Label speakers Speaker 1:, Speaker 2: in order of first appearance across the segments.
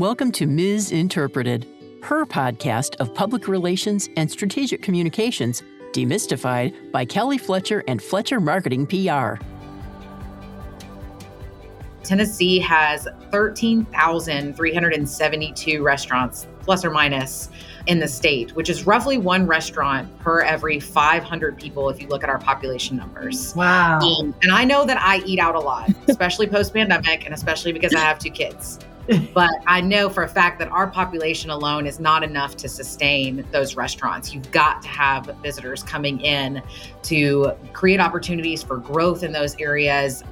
Speaker 1: Welcome to Ms. Interpreted, her podcast of public relations and strategic communications, demystified by Kelly Fletcher and Fletcher Marketing PR.
Speaker 2: Tennessee has 13,372 restaurants, plus or minus, in the state, which is roughly one restaurant per every 500 people if you look at our population numbers.
Speaker 3: Wow.
Speaker 2: Um, and I know that I eat out a lot, especially post pandemic, and especially because I have two kids. But I know for a fact that our population alone is not enough to sustain those restaurants. You've got to have visitors coming in to create opportunities for growth in those areas.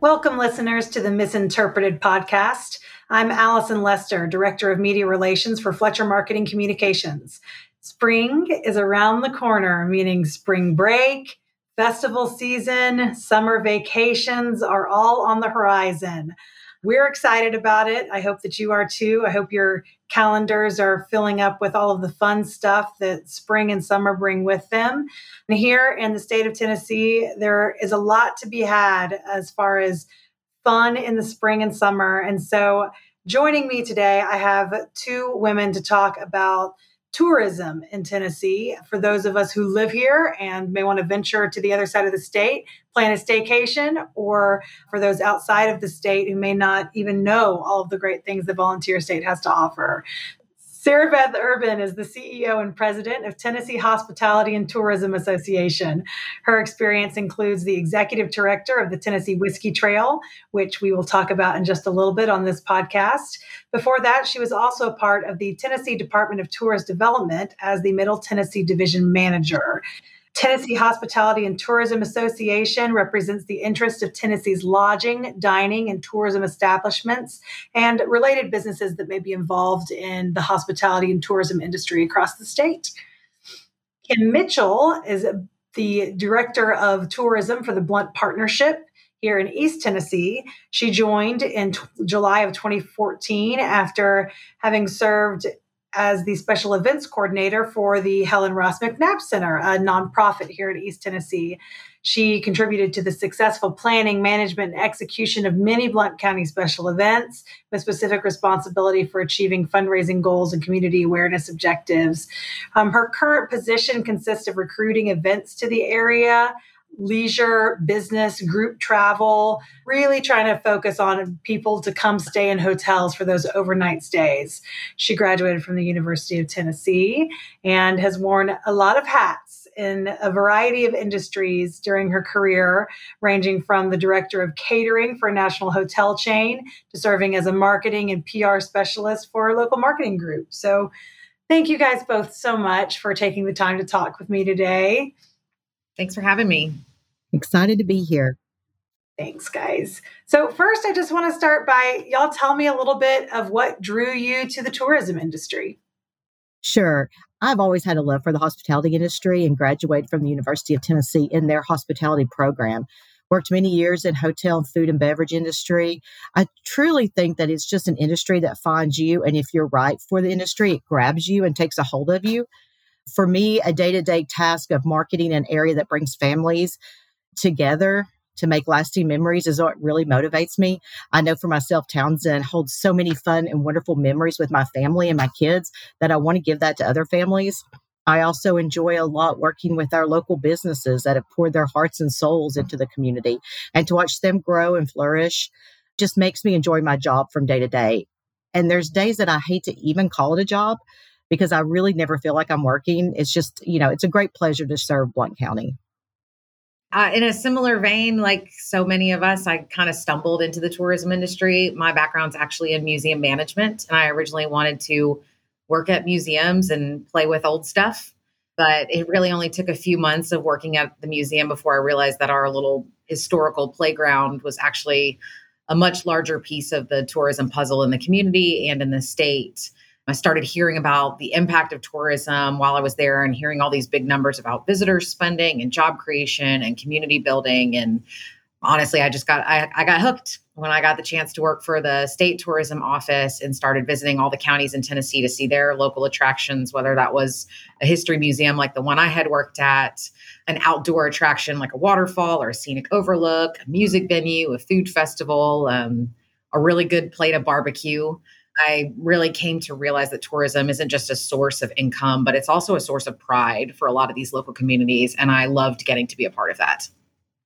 Speaker 3: Welcome, listeners, to the Misinterpreted podcast. I'm Allison Lester, Director of Media Relations for Fletcher Marketing Communications. Spring is around the corner, meaning spring break, Festival season, summer vacations are all on the horizon. We're excited about it. I hope that you are too. I hope your calendars are filling up with all of the fun stuff that spring and summer bring with them. And here in the state of Tennessee, there is a lot to be had as far as fun in the spring and summer. And so, joining me today, I have two women to talk about tourism in Tennessee for those of us who live here and may want to venture to the other side of the state, plan a staycation, or for those outside of the state who may not even know all of the great things the volunteer state has to offer. Sara Beth Urban is the CEO and president of Tennessee Hospitality and Tourism Association. Her experience includes the executive director of the Tennessee Whiskey Trail, which we will talk about in just a little bit on this podcast. Before that, she was also a part of the Tennessee Department of Tourist Development as the Middle Tennessee Division Manager. Tennessee Hospitality and Tourism Association represents the interest of Tennessee's lodging, dining, and tourism establishments and related businesses that may be involved in the hospitality and tourism industry across the state. Kim Mitchell is the Director of Tourism for the Blount Partnership here in East Tennessee. She joined in t- July of 2014 after having served as the special events coordinator for the Helen Ross McNabb Center, a nonprofit here in East Tennessee. She contributed to the successful planning, management, and execution of many Blount County special events with specific responsibility for achieving fundraising goals and community awareness objectives. Um, her current position consists of recruiting events to the area, leisure, business, group travel, really trying to focus on people to come stay in hotels for those overnight stays. She graduated from the University of Tennessee and has worn a lot of hats in a variety of industries during her career, ranging from the director of catering for a national hotel chain to serving as a marketing and PR specialist for a local marketing group. So, thank you guys both so much for taking the time to talk with me today.
Speaker 2: Thanks for having me.
Speaker 4: Excited to be here.
Speaker 3: Thanks, guys. So, first, I just want to start by y'all tell me a little bit of what drew you to the tourism industry.
Speaker 4: Sure. I've always had a love for the hospitality industry and graduated from the University of Tennessee in their hospitality program. Worked many years in hotel and food and beverage industry. I truly think that it's just an industry that finds you. And if you're right for the industry, it grabs you and takes a hold of you for me, a day to day task of marketing an area that brings families together to make lasting memories is what really motivates me. I know for myself, Townsend holds so many fun and wonderful memories with my family and my kids that I want to give that to other families. I also enjoy a lot working with our local businesses that have poured their hearts and souls into the community and to watch them grow and flourish just makes me enjoy my job from day to day. And there's days that I hate to even call it a job because I really never feel like I'm working. It's just, you know, it's a great pleasure to serve Blount County.
Speaker 2: Uh, in a similar vein, like so many of us, I kind of stumbled into the tourism industry. My background's actually in museum management, and I originally wanted to work at museums and play with old stuff. But it really only took a few months of working at the museum before I realized that our little historical playground was actually a much larger piece of the tourism puzzle in the community and in the state. I started hearing about the impact of tourism while I was there and hearing all these big numbers about visitor spending and job creation and community building. And honestly, I just got I, I got hooked when I got the chance to work for the state tourism office and started visiting all the counties in Tennessee to see their local attractions, whether that was a history museum like the one I had worked at, an outdoor attraction like a waterfall or a scenic overlook, a music venue, a food festival. Um, a really good plate of barbecue. I really came to realize that tourism isn't just a source of income, but it's also a source of pride for a lot of these local communities. And I loved getting to be a part of that.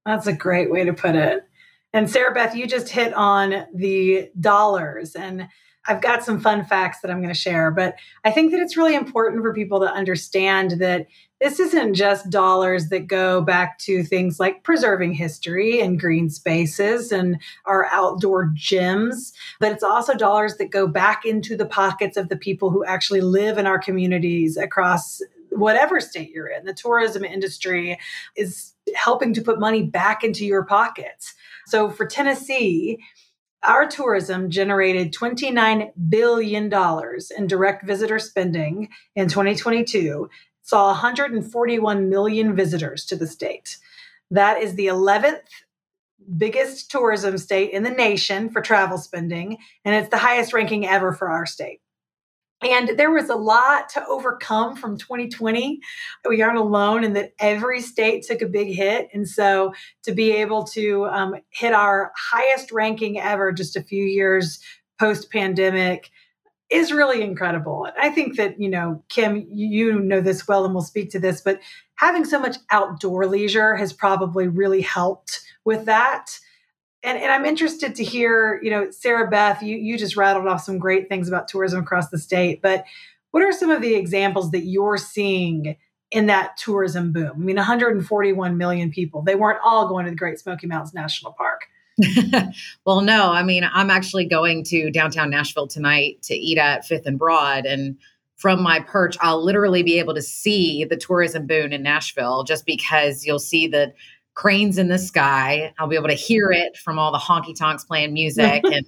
Speaker 3: That's a great way to put it. And Sara Beth, you just hit on the dollars. And I've got some fun facts that I'm going to share, but I think that it's really important for people to understand that this isn't just dollars that go back to things like preserving history and green spaces and our outdoor gyms, but it's also dollars that go back into the pockets of the people who actually live in our communities across whatever state you're in. The tourism industry is helping to put money back into your pockets. So for Tennessee, our tourism generated $29 billion in direct visitor spending in 2022, saw 141 million visitors to the state. That is the 11th biggest tourism state in the nation for travel spending, and it's the highest ranking ever for our state. And there was a lot to overcome from 2020. We aren't alone in that every state took a big hit. And so to be able to um, hit our highest ranking ever just a few years post pandemic is really incredible. I think that, you know, Kim, you know this well and we'll speak to this, but having so much outdoor leisure has probably really helped with that and, and I'm interested to hear, you know, Sara Beth, you, you just rattled off some great things about tourism across the state, but what are some of the examples that you're seeing in that tourism boom? I mean, 141 million people, they weren't all going to the Great Smoky Mountains National Park.
Speaker 2: well, no, I mean, I'm actually going to downtown Nashville tonight to eat at Fifth and Broad. And from my perch, I'll literally be able to see the tourism boom in Nashville just because you'll see the cranes in the sky. I'll be able to hear it from all the honky tonks playing music and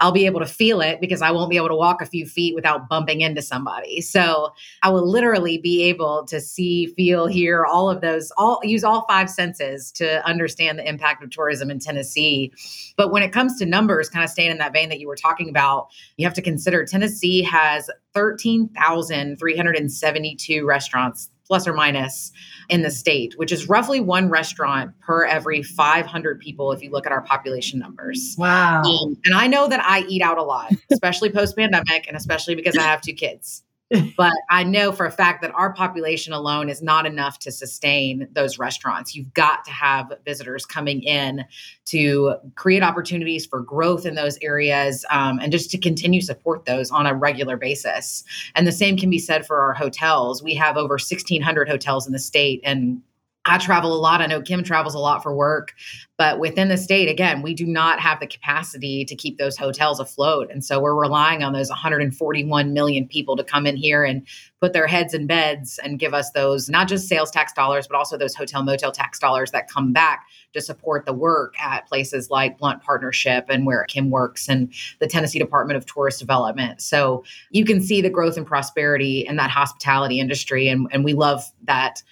Speaker 2: I'll be able to feel it because I won't be able to walk a few feet without bumping into somebody. So I will literally be able to see, feel, hear all of those, all use all five senses to understand the impact of tourism in Tennessee. But when it comes to numbers, kind of staying in that vein that you were talking about, you have to consider Tennessee has 13,372 restaurants plus or minus in the state, which is roughly one restaurant per every 500 people if you look at our population numbers.
Speaker 3: Wow.
Speaker 2: Um, and I know that I eat out a lot, especially post pandemic, and especially because I have two kids but I know for a fact that our population alone is not enough to sustain those restaurants. You've got to have visitors coming in to create opportunities for growth in those areas um, and just to continue support those on a regular basis. And the same can be said for our hotels. We have over 1,600 hotels in the state, and I travel a lot. I know Kim travels a lot for work, but within the state, again, we do not have the capacity to keep those hotels afloat. And so we're relying on those 141 million people to come in here and put their heads in beds and give us those not just sales tax dollars, but also those hotel motel tax dollars that come back to support the work at places like Blount Partnership and where Kim works and the Tennessee Department of Tourist Development. So you can see the growth and prosperity in that hospitality industry. And, and we love that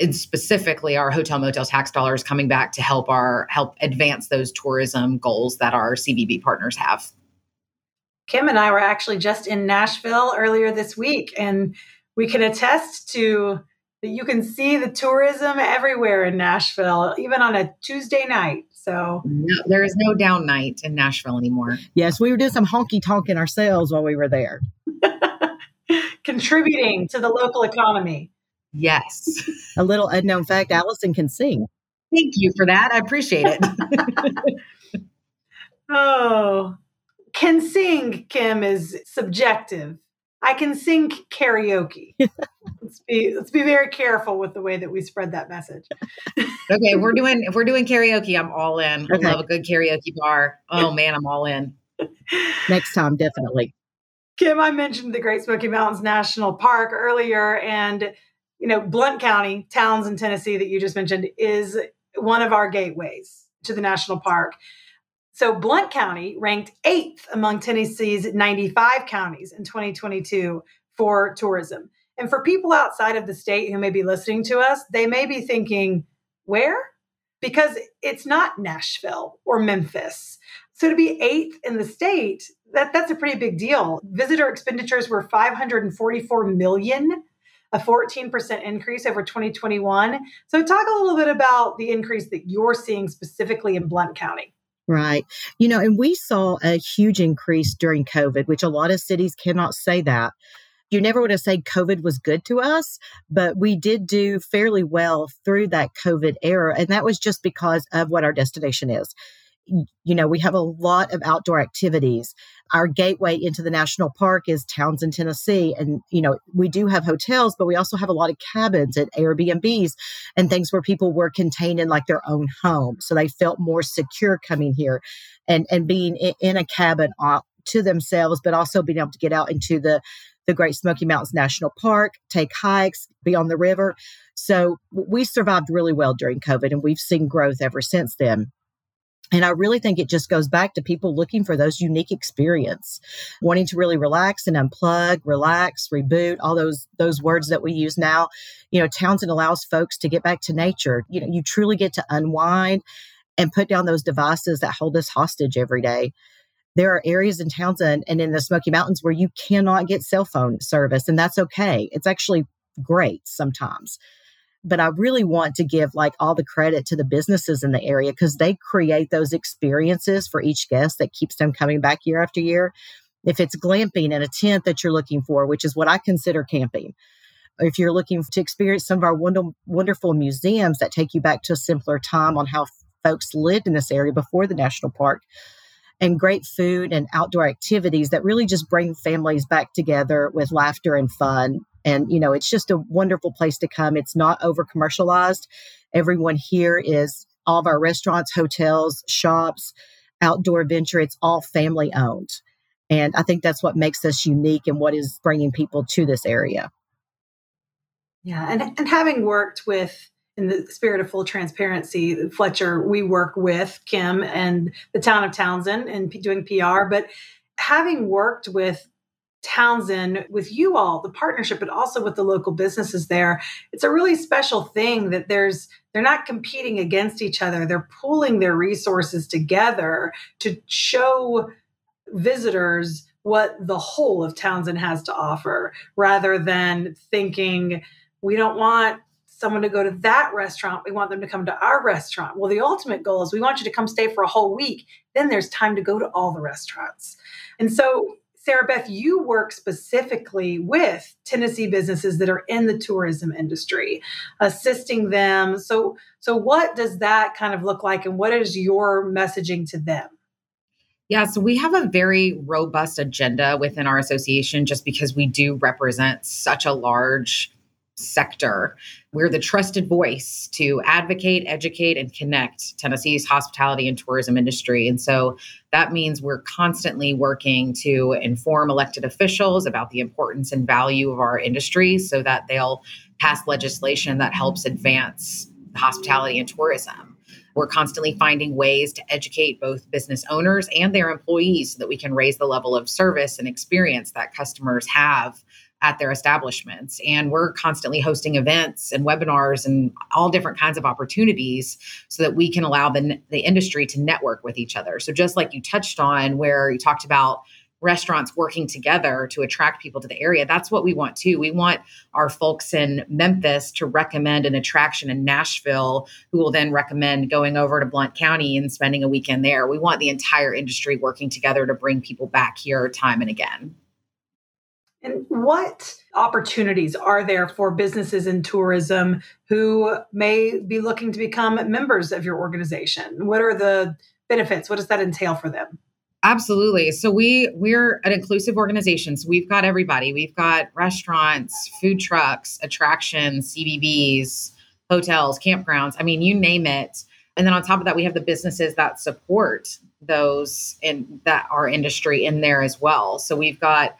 Speaker 2: and specifically our hotel motel tax dollars coming back to help our help advance those tourism goals that our CVB partners have.
Speaker 3: Kim and I were actually just in Nashville earlier this week, and we can attest to that you can see the tourism everywhere in Nashville, even on a Tuesday night. So
Speaker 2: no, there is no down night in Nashville anymore.
Speaker 4: Yes, we were doing some honky tonking ourselves while we were there.
Speaker 3: Contributing to the local economy.
Speaker 2: Yes.
Speaker 4: A little unknown fact Allison can sing.
Speaker 2: Thank you for that. I appreciate it.
Speaker 3: oh, can sing, Kim, is subjective. I can sing karaoke. let's be let's be very careful with the way that we spread that message.
Speaker 2: okay, we're doing if we're doing karaoke, I'm all in. Okay. I love a good karaoke bar. Oh man, I'm all in.
Speaker 4: Next time, definitely.
Speaker 3: Kim, I mentioned the Great Smoky Mountains National Park earlier, and you know, Blount County, Townsend Tennessee that you just mentioned, is one of our gateways to the national park. So Blount County ranked eighth among Tennessee's 95 counties in 2022 for tourism. And for people outside of the state who may be listening to us, they may be thinking, where? Because it's not Nashville or Memphis. So to be eighth in the state, that, that's a pretty big deal. Visitor expenditures were 544 million a 14% increase over 2021. So, talk a little bit about the increase that you're seeing specifically in Blount County.
Speaker 4: Right. You know, and we saw a huge increase during COVID, which a lot of cities cannot say that. You never would have said COVID was good to us, but we did do fairly well through that COVID era. And that was just because of what our destination is you know, we have a lot of outdoor activities. Our gateway into the national park is Townsend, Tennessee. And, you know, we do have hotels, but we also have a lot of cabins and Airbnbs and things where people were contained in like their own home. So they felt more secure coming here and, and being in, in a cabin uh, to themselves, but also being able to get out into the, the Great Smoky Mountains National Park, take hikes, be on the river. So we survived really well during COVID and we've seen growth ever since then. And I really think it just goes back to people looking for those unique experience, wanting to really relax and unplug, relax, reboot, all those those words that we use now. You know, Townsend allows folks to get back to nature. You know, you truly get to unwind and put down those devices that hold us hostage every day. There are areas in Townsend and in the Smoky Mountains where you cannot get cell phone service, and that's okay. It's actually great sometimes but I really want to give like all the credit to the businesses in the area because they create those experiences for each guest that keeps them coming back year after year. If it's glamping and a tent that you're looking for, which is what I consider camping, if you're looking to experience some of our wonder- wonderful museums that take you back to a simpler time on how folks lived in this area before the national park, and great food and outdoor activities that really just bring families back together with laughter and fun and, you know, it's just a wonderful place to come. It's not over commercialized. Everyone here is all of our restaurants, hotels, shops, outdoor venture, it's all family owned. And I think that's what makes us unique and what is bringing people to this area.
Speaker 3: Yeah. And, and having worked with, in the spirit of full transparency, Fletcher, we work with Kim and the town of Townsend and doing PR. But having worked with Townsend with you all, the partnership, but also with the local businesses there. It's a really special thing that there's they're not competing against each other. They're pooling their resources together to show visitors what the whole of Townsend has to offer rather than thinking we don't want someone to go to that restaurant. We want them to come to our restaurant. Well, the ultimate goal is we want you to come stay for a whole week. Then there's time to go to all the restaurants. And so Sara Beth, you work specifically with Tennessee businesses that are in the tourism industry, assisting them. So, so what does that kind of look like, and what is your messaging to them?
Speaker 2: Yeah, so we have a very robust agenda within our association just because we do represent such a large sector. We're the trusted voice to advocate, educate, and connect Tennessee's hospitality and tourism industry. And so that means we're constantly working to inform elected officials about the importance and value of our industry so that they'll pass legislation that helps advance hospitality and tourism. We're constantly finding ways to educate both business owners and their employees so that we can raise the level of service and experience that customers have at their establishments. And we're constantly hosting events and webinars and all different kinds of opportunities so that we can allow the, the industry to network with each other. So, just like you touched on, where you talked about restaurants working together to attract people to the area. That's what we want too. We want our folks in Memphis to recommend an attraction in Nashville, who will then recommend going over to Blount County and spending a weekend there. We want the entire industry working together to bring people back here time and again.
Speaker 3: And what opportunities are there for businesses in tourism who may be looking to become members of your organization? What are the benefits? What does that entail for them?
Speaker 2: Absolutely. So we we're an inclusive organization. So we've got everybody. We've got restaurants, food trucks, attractions, CVBs, hotels, campgrounds. I mean, you name it. And then on top of that, we have the businesses that support those in that our industry in there as well. So we've got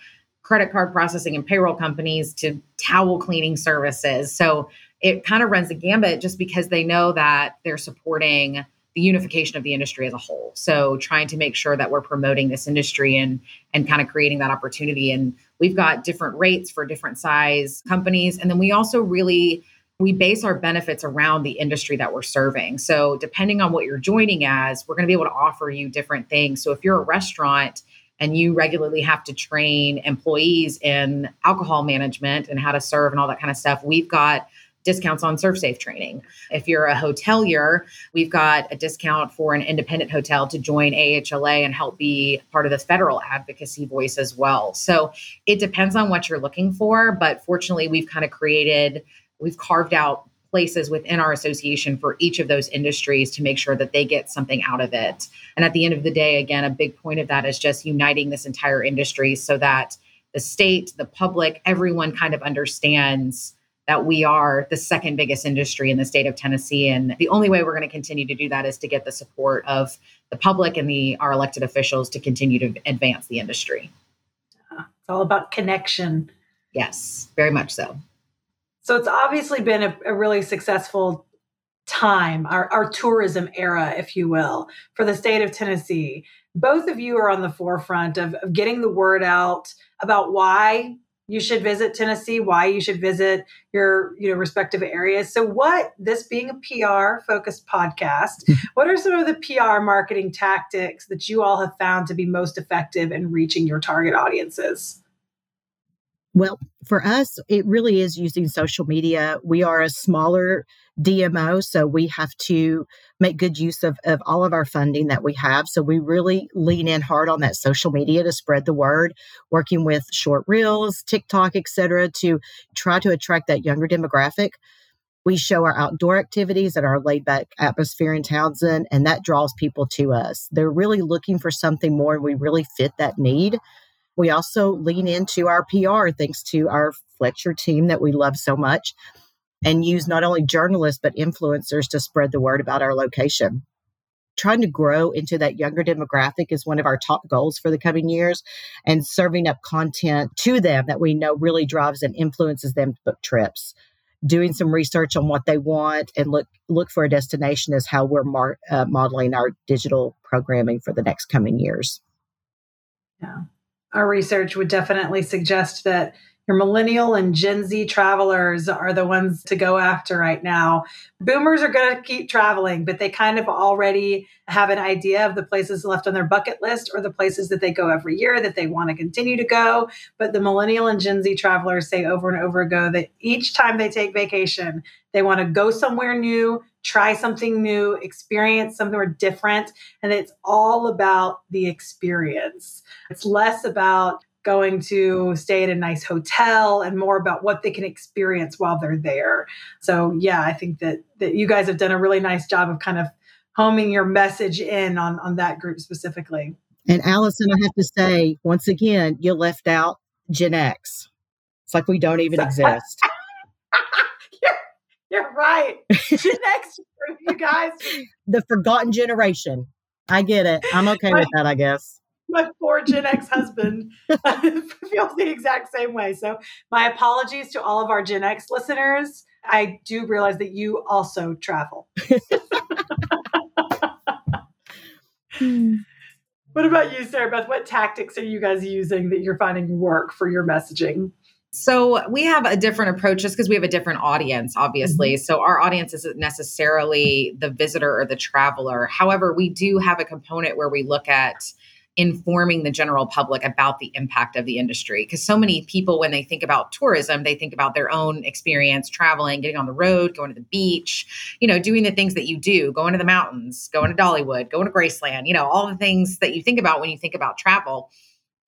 Speaker 2: credit card processing and payroll companies to towel cleaning services. So it kind of runs the gambit just because they know that they're supporting the unification of the industry as a whole. So trying to make sure that we're promoting this industry and and kind of creating that opportunity. And we've got different rates for different size companies. And then we also really we base our benefits around the industry that we're serving. So depending on what you're joining as, we're going to be able to offer you different things. So if you're a restaurant and you regularly have to train employees in alcohol management and how to serve and all that kind of stuff, we've got discounts on ServSafe training. If you're a hotelier, we've got a discount for an independent hotel to join AHLA and help be part of the federal advocacy voice as well. So it depends on what you're looking for, but fortunately, we've kind of created, we've carved out places within our association for each of those industries to make sure that they get something out of it. And at the end of the day, again, a big point of that is just uniting this entire industry so that the state, the public, everyone kind of understands that we are the second biggest industry in the state of Tennessee. And the only way we're going to continue to do that is to get the support of the public and the our elected officials to continue to advance the industry.
Speaker 3: It's all about connection.
Speaker 2: Yes, very much so.
Speaker 3: So it's obviously been a, a really successful time, our, our tourism era, if you will, for the state of Tennessee. Both of you are on the forefront of, of getting the word out about why you should visit Tennessee, why you should visit your you know respective areas. So what this being a PR focused podcast, hmm. what are some of the PR marketing tactics that you all have found to be most effective in reaching your target audiences?
Speaker 4: Well, for us, it really is using social media. We are a smaller DMO, so we have to make good use of, of all of our funding that we have. So we really lean in hard on that social media to spread the word, working with short reels, TikTok, etc., to try to attract that younger demographic. We show our outdoor activities and our laid back atmosphere in Townsend, and that draws people to us. They're really looking for something more, and we really fit that need. We also lean into our PR thanks to our Fletcher team that we love so much and use not only journalists but influencers to spread the word about our location. Trying to grow into that younger demographic is one of our top goals for the coming years, and serving up content to them that we know really drives and influences them to book trips. Doing some research on what they want and look look for a destination is how we're mar- uh, modeling our digital programming for the next coming years.
Speaker 3: Yeah, our research would definitely suggest that your millennial and Gen Z travelers are the ones to go after right now. Boomers are going to keep traveling, but they kind of already have an idea of the places left on their bucket list or the places that they go every year that they want to continue to go. But the millennial and Gen Z travelers say over and over ago that each time they take vacation, they want to go somewhere new, try something new, experience something different. And it's all about the experience. It's less about going to stay at a nice hotel and more about what they can experience while they're there. So yeah, I think that that you guys have done a really nice job of kind of homing your message in on on that group specifically.
Speaker 4: And Allison, I have to say, once again, you left out Gen X. It's like we don't even exist.
Speaker 3: You're, right. Gen X, you guys.
Speaker 4: The forgotten generation. I get it. I'm okay with that, I guess
Speaker 3: my poor Gen X husband feels the exact same way. So, my apologies to all of our Gen X listeners. I do realize that you also travel. what about you, Sara Beth? What tactics are you guys using that you're finding work for your messaging?
Speaker 2: So we have a different approach just because we have a different audience, obviously. Mm-hmm. So our audience isn't necessarily the visitor or the traveler. However, we do have a component where we look at informing the general public about the impact of the industry. Because so many people, when they think about tourism, they think about their own experience traveling, getting on the road, going to the beach, you know, doing the things that you do, going to the mountains, going to Dollywood, going to Graceland, you know, all the things that you think about when you think about travel.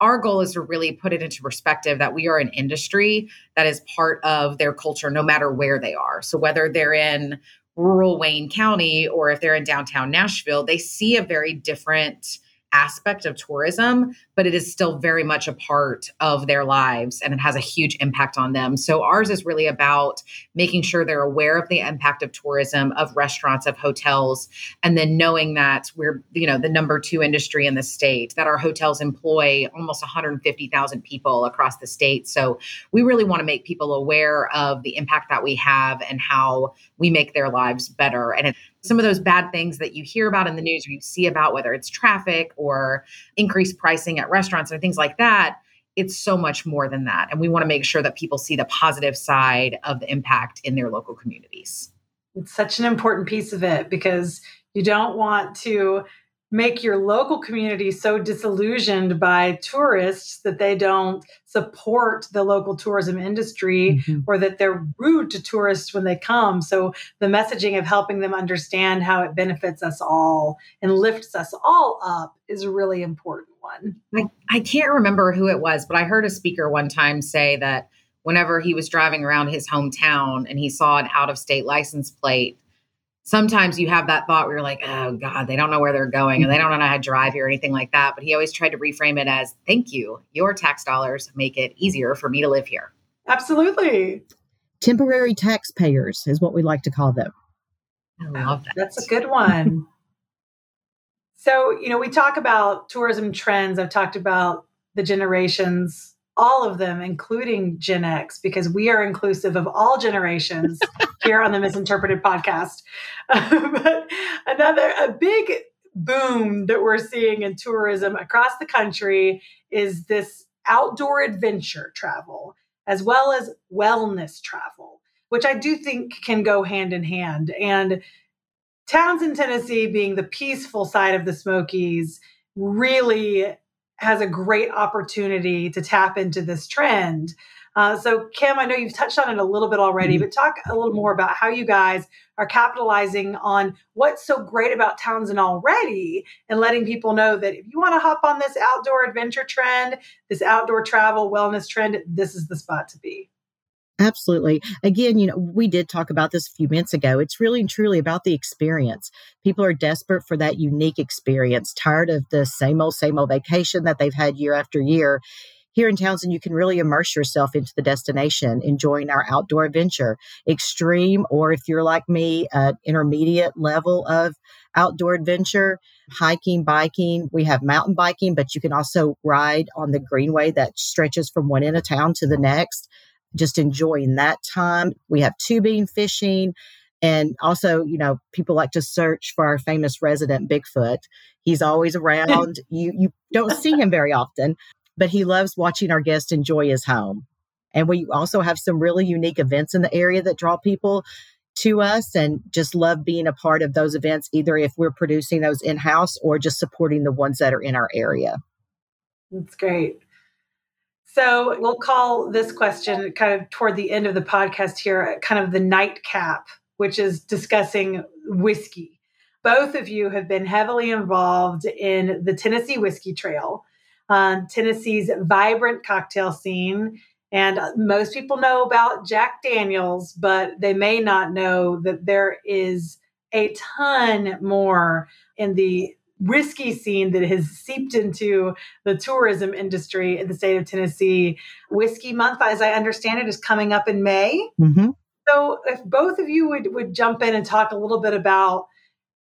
Speaker 2: Our goal is to really put it into perspective that we are an industry that is part of their culture, no matter where they are. So, whether they're in rural Wayne County or if they're in downtown Nashville, they see a very different aspect of tourism, but it is still very much a part of their lives and it has a huge impact on them. So ours is really about making sure they're aware of the impact of tourism, of restaurants, of hotels, and then knowing that we're, you know, the number 2 industry in the state, that our hotels employ almost 150,000 people across the state. So we really want to make people aware of the impact that we have and how we make their lives better. And some of those bad things that you hear about in the news or you see about whether it's traffic or increased pricing at restaurants or things like that it's so much more than that. And we want to make sure that people see the positive side of the impact in their local communities.
Speaker 3: It's such an important piece of it because you don't want to make your local community so disillusioned by tourists that they don't support the local tourism industry mm-hmm. or that they're rude to tourists when they come. So the messaging of helping them understand how it benefits us all and lifts us all up is a really important one.
Speaker 2: I, I can't remember who it was, but I heard a speaker one time say that whenever he was driving around his hometown and he saw an out of state license plate, sometimes you have that thought where you're like, oh God, they don't know where they're going and they don't know how to drive here or anything like that. But he always tried to reframe it as, thank you. Your tax dollars make it easier for me to live here.
Speaker 3: Absolutely.
Speaker 4: Temporary taxpayers is what we like to call them.
Speaker 2: I love that.
Speaker 3: That's a good one. so, you know, we talk about tourism trends. I've talked about the generations all of them, including Gen X, because we are inclusive of all generations here on the Misinterpreted podcast. but another, a big boom that we're seeing in tourism across the country is this outdoor adventure travel, as well as wellness travel, which I do think can go hand in hand. And Townsend, Tennessee, being the peaceful side of the Smokies, really has a great opportunity to tap into this trend. Uh, so, Kim, I know you've touched on it a little bit already, mm-hmm. but talk a little more about how you guys are capitalizing on what's so great about Townsend already and letting people know that if you want to hop on this outdoor adventure trend, this outdoor travel wellness trend, this is the spot to be.
Speaker 4: Absolutely. Again, you know, we did talk about this a few minutes ago. It's really and truly about the experience. People are desperate for that unique experience, tired of the same old, same old vacation that they've had year after year. Here in Townsend, you can really immerse yourself into the destination, enjoying our outdoor adventure, extreme, or if you're like me, uh, intermediate level of outdoor adventure, hiking, biking. We have mountain biking, but you can also ride on the greenway that stretches from one end of town to the next just enjoying that time. We have tubing fishing. And also, you know, people like to search for our famous resident Bigfoot. He's always around. you you don't see him very often, but he loves watching our guests enjoy his home. And we also have some really unique events in the area that draw people to us and just love being a part of those events, either if we're producing those in house or just supporting the ones that are in our area.
Speaker 3: That's great. So we'll call this question kind of toward the end of the podcast here, kind of the nightcap, which is discussing whiskey. Both of you have been heavily involved in the Tennessee Whiskey Trail, uh, Tennessee's vibrant cocktail scene. And most people know about Jack Daniels, but they may not know that there is a ton more in the whiskey scene that has seeped into the tourism industry in the state of Tennessee. Whiskey Month, as I understand it, is coming up in May. Mm-hmm. So, if both of you would, would jump in and talk a little bit about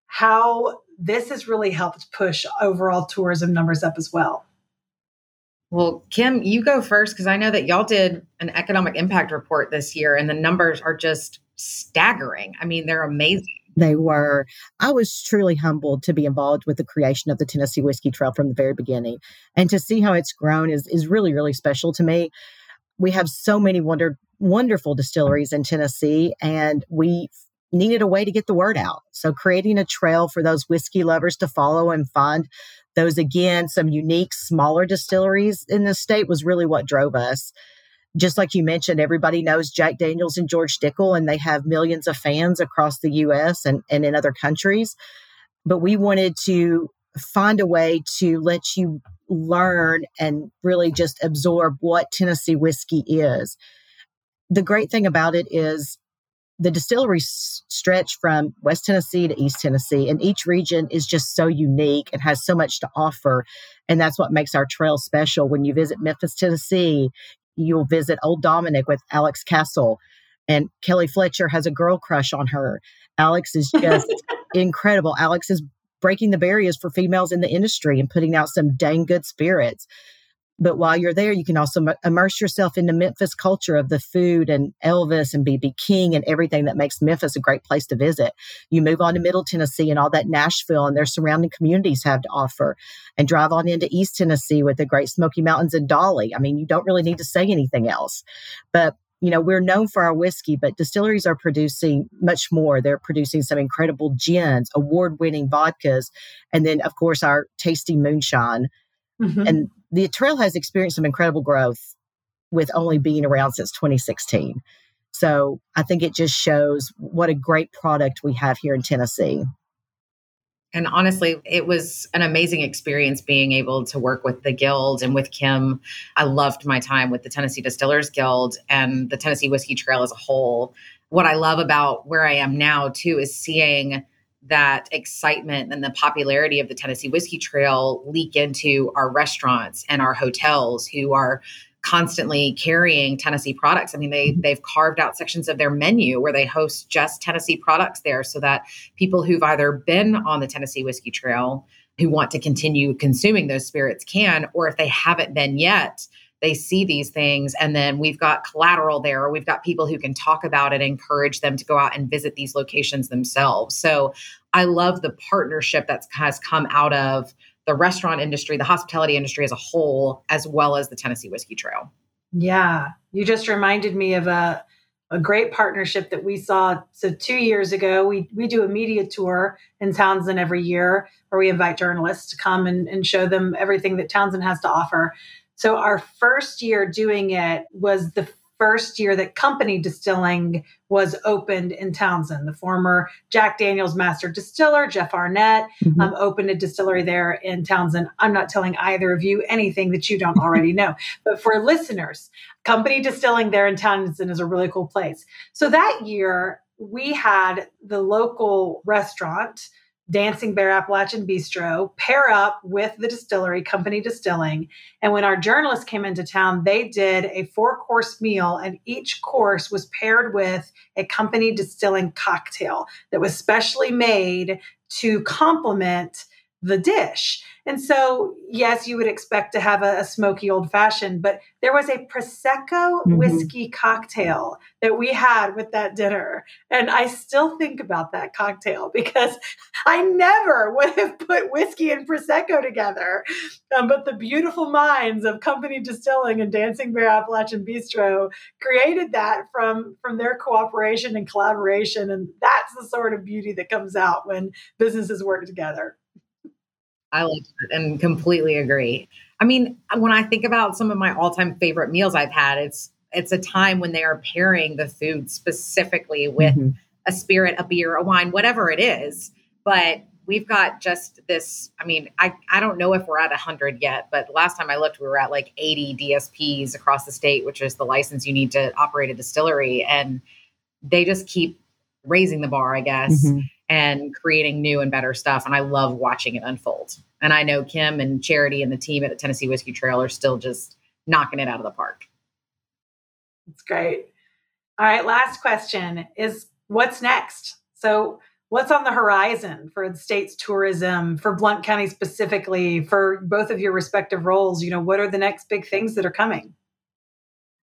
Speaker 3: how this has really helped push overall tourism numbers up as well.
Speaker 2: Well, Kim, you go first because I know that y'all did an economic impact report this year and the numbers are just staggering. I mean, they're amazing.
Speaker 4: They were, I was truly humbled to be involved with the creation of the Tennessee Whiskey Trail from the very beginning. And to see how it's grown is, is really, really special to me. We have so many wonder, wonderful distilleries in Tennessee, and we needed a way to get the word out. So creating a trail for those whiskey lovers to follow and find those again, some unique smaller distilleries in the state was really what drove us just like you mentioned, everybody knows Jack Daniels and George Dickel, and they have millions of fans across the US and, and in other countries. But we wanted to find a way to let you learn and really just absorb what Tennessee whiskey is. The great thing about it is the distilleries stretch from West Tennessee to East Tennessee, and each region is just so unique and has so much to offer. And that's what makes our trail special. When you visit Memphis, Tennessee, you'll visit Old Dominick with Alex Castle, and Kelly Fletcher has a girl crush on her. Alex is just incredible. Alex is breaking the barriers for females in the industry and putting out some dang good spirits. But while you're there, you can also immerse yourself in the Memphis culture of the food and Elvis and BB King and everything that makes Memphis a great place to visit. You move on to Middle Tennessee and all that Nashville and their surrounding communities have to offer, and drive on into East Tennessee with the Great Smoky Mountains and Dolly. I mean, you don't really need to say anything else. But you know, we're known for our whiskey, but distilleries are producing much more. They're producing some incredible gins, award winning vodkas, and then, of course, our tasty moonshine. Mm-hmm. And the trail has experienced some incredible growth with only being around since 2016. So I think it just shows what a great product we have here in Tennessee.
Speaker 2: And honestly, it was an amazing experience being able to work with the Guild and with Kim. I loved my time with the Tennessee Distillers Guild and the Tennessee Whiskey Trail as a whole. What I love about where I am now, too, is seeing that excitement and the popularity of the Tennessee Whiskey Trail leak into our restaurants and our hotels who are constantly carrying Tennessee products. I mean, they mm-hmm. they've carved out sections of their menu where they host just Tennessee products there so that people who've either been on the Tennessee Whiskey Trail who want to continue consuming those spirits can or if they haven't been yet, they see these things and then we've got collateral there we've got people who can talk about it encourage them to go out and visit these locations themselves so i love the partnership that has come out of the restaurant industry, the hospitality industry as a whole, as well as the Tennessee Whiskey Trail.
Speaker 3: Yeah, you just reminded me of a a great partnership that we saw. So two years ago, we we do a media tour in Townsend every year, where we invite journalists to come and, and show them everything that Townsend has to offer. So our first year doing it was the first year that company distilling was opened in Townsend. The former Jack Daniels master distiller, Jeff Arnett, mm-hmm. um, opened a distillery there in Townsend. I'm not telling either of you anything that you don't already know. But for listeners, company distilling there in Townsend is a really cool place. So that year, we had the local restaurant Dancing Bear Appalachian Bistro pair up with the distillery, Company Distilling. And when our journalists came into town, they did a four course meal, and each course was paired with a Company Distilling cocktail that was specially made to complement the dish. And so, yes, you would expect to have a, a smoky old fashioned, but there was a Prosecco mm-hmm. whiskey cocktail that we had with that dinner. And I still think about that cocktail because I never would have put whiskey and Prosecco together. Um, but the beautiful minds of Company Distilling and Dancing Bear Appalachian Bistro created that from, from their cooperation and collaboration. And that's the sort of beauty that comes out when businesses work together.
Speaker 2: I like it and completely agree. I mean, when I think about some of my all-time favorite meals I've had, it's it's a time when they are pairing the food specifically with mm-hmm. a spirit, a beer, a wine, whatever it is. But we've got just this. I mean, I I don't know if we're at hundred yet, but last time I looked, we were at like eighty DSPs across the state, which is the license you need to operate a distillery, and they just keep raising the bar, I guess. Mm-hmm and creating new and better stuff. And I love watching it unfold. And I know Kim and Charity and the team at the Tennessee Whiskey Trail are still just knocking it out of the park.
Speaker 3: That's great. All right, last question is what's next? So, what's on the horizon for the state's tourism, for Blount County specifically, for both of your respective roles? You know, what are the next big things that are coming?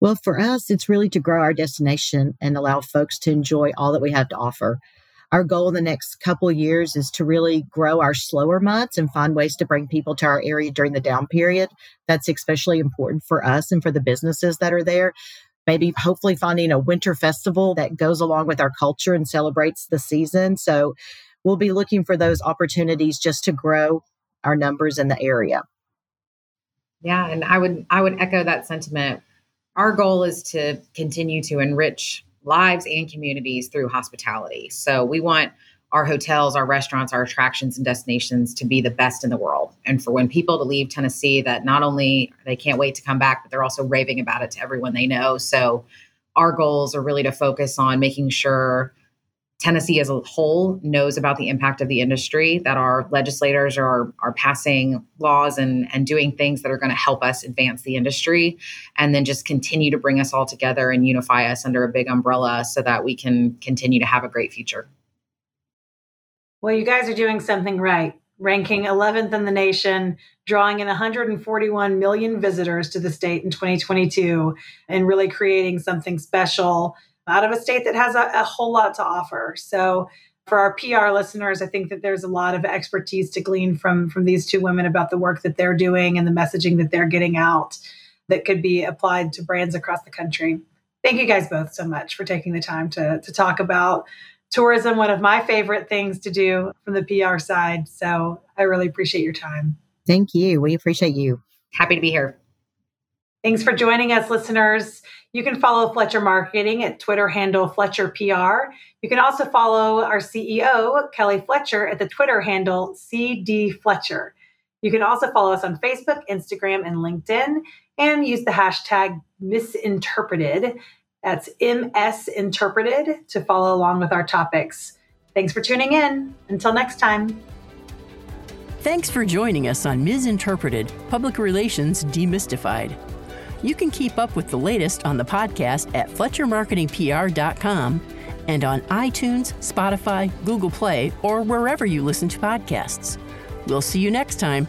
Speaker 4: Well, for us, it's really to grow our destination and allow folks to enjoy all that we have to offer. Our goal in the next couple years is to really grow our slower months and find ways to bring people to our area during the down period. That's especially important for us and for the businesses that are there. Maybe hopefully finding a winter festival that goes along with our culture and celebrates the season. So we'll be looking for those opportunities just to grow our numbers in the area.
Speaker 2: Yeah, and I would I would echo that sentiment. Our goal is to continue to enrich lives and communities through hospitality. So we want our hotels, our restaurants, our attractions and destinations to be the best in the world. And for when people to leave Tennessee that not only they can't wait to come back, but they're also raving about it to everyone they know. So our goals are really to focus on making sure Tennessee as a whole knows about the impact of the industry, that our legislators are, are passing laws and, and doing things that are going to help us advance the industry, and then just continue to bring us all together and unify us under a big umbrella so that we can continue to have a great future.
Speaker 3: Well, you guys are doing something right, ranking 11th in the nation, drawing in 141 million visitors to the state in 2022, and really creating something special out of a state that has a, a whole lot to offer. So for our PR listeners, I think that there's a lot of expertise to glean from from these two women about the work that they're doing and the messaging that they're getting out that could be applied to brands across the country. Thank you guys both so much for taking the time to, to talk about tourism, one of my favorite things to do from the PR side. So I really appreciate your time.
Speaker 4: Thank you. We appreciate you.
Speaker 2: Happy to be here.
Speaker 3: Thanks for joining us, listeners. You can follow Fletcher Marketing at Twitter handle Fletcher PR. You can also follow our CEO, Kelly Fletcher, at the Twitter handle CD Fletcher. You can also follow us on Facebook, Instagram, and LinkedIn, and use the hashtag misinterpreted. That's MS Interpreted to follow along with our topics. Thanks for tuning in. Until next time.
Speaker 1: Thanks for joining us on Misinterpreted Public Relations Demystified. You can keep up with the latest on the podcast at FletcherMarketingPR.com and on iTunes, Spotify, Google Play, or wherever you listen to podcasts. We'll see you next time